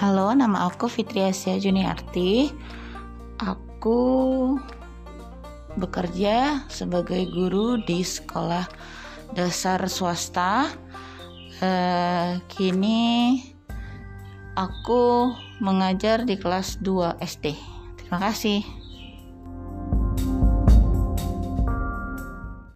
Halo, nama aku Fitriasya Juniarti. Aku bekerja sebagai guru di sekolah dasar swasta. Eh, kini aku mengajar di kelas 2 SD. Terima kasih.